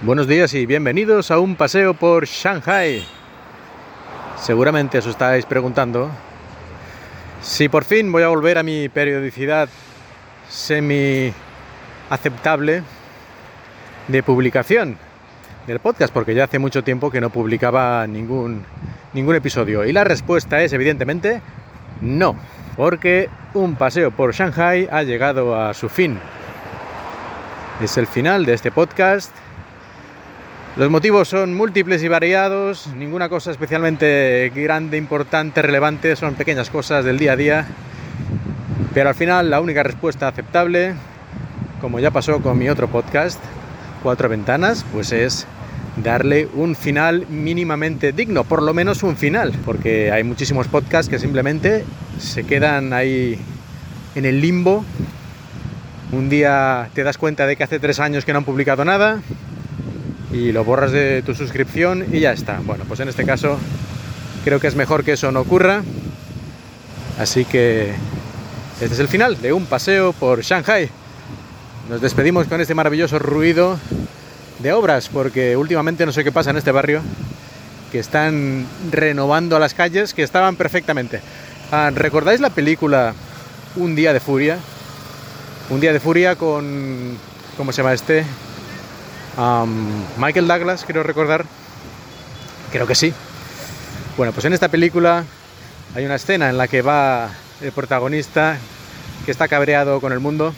Buenos días y bienvenidos a un paseo por Shanghai. Seguramente os estáis preguntando si por fin voy a volver a mi periodicidad semi aceptable de publicación del podcast, porque ya hace mucho tiempo que no publicaba ningún, ningún episodio. Y la respuesta es evidentemente no, porque un paseo por Shanghai ha llegado a su fin. Es el final de este podcast los motivos son múltiples y variados, ninguna cosa especialmente grande, importante, relevante, son pequeñas cosas del día a día. Pero al final la única respuesta aceptable, como ya pasó con mi otro podcast, Cuatro Ventanas, pues es darle un final mínimamente digno, por lo menos un final, porque hay muchísimos podcasts que simplemente se quedan ahí en el limbo. Un día te das cuenta de que hace tres años que no han publicado nada, y lo borras de tu suscripción y ya está. Bueno, pues en este caso creo que es mejor que eso no ocurra. Así que este es el final de un paseo por Shanghai. Nos despedimos con este maravilloso ruido de obras, porque últimamente no sé qué pasa en este barrio, que están renovando las calles que estaban perfectamente. Ah, ¿Recordáis la película Un día de furia? Un día de furia con... ¿Cómo se llama este? Michael Douglas, quiero recordar. Creo que sí. Bueno, pues en esta película hay una escena en la que va el protagonista que está cabreado con el mundo.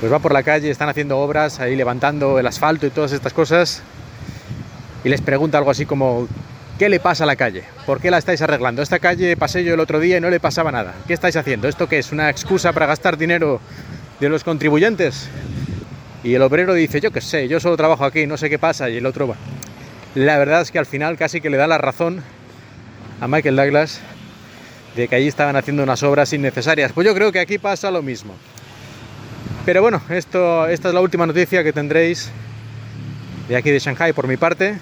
Pues va por la calle, están haciendo obras, ahí levantando el asfalto y todas estas cosas. Y les pregunta algo así como, ¿qué le pasa a la calle? ¿Por qué la estáis arreglando? Esta calle pasé yo el otro día y no le pasaba nada. ¿Qué estáis haciendo? ¿Esto qué es? ¿Una excusa para gastar dinero de los contribuyentes? Y el obrero dice, yo qué sé, yo solo trabajo aquí, no sé qué pasa. Y el otro va. La verdad es que al final casi que le da la razón a Michael Douglas de que allí estaban haciendo unas obras innecesarias. Pues yo creo que aquí pasa lo mismo. Pero bueno, esto, esta es la última noticia que tendréis de aquí de Shanghai por mi parte.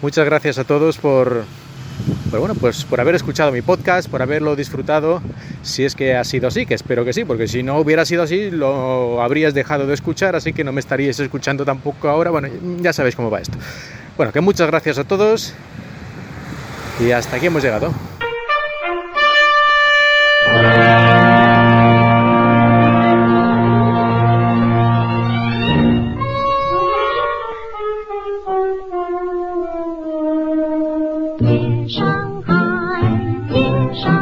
Muchas gracias a todos por, pero bueno, pues por haber escuchado mi podcast, por haberlo disfrutado, si es que ha sido así, que espero que sí, porque si no hubiera sido así, lo habrías dejado de escuchar, así que no me estaríais escuchando tampoco ahora. Bueno, ya sabéis cómo va esto. Bueno, que muchas gracias a todos y hasta aquí hemos llegado. Johnson.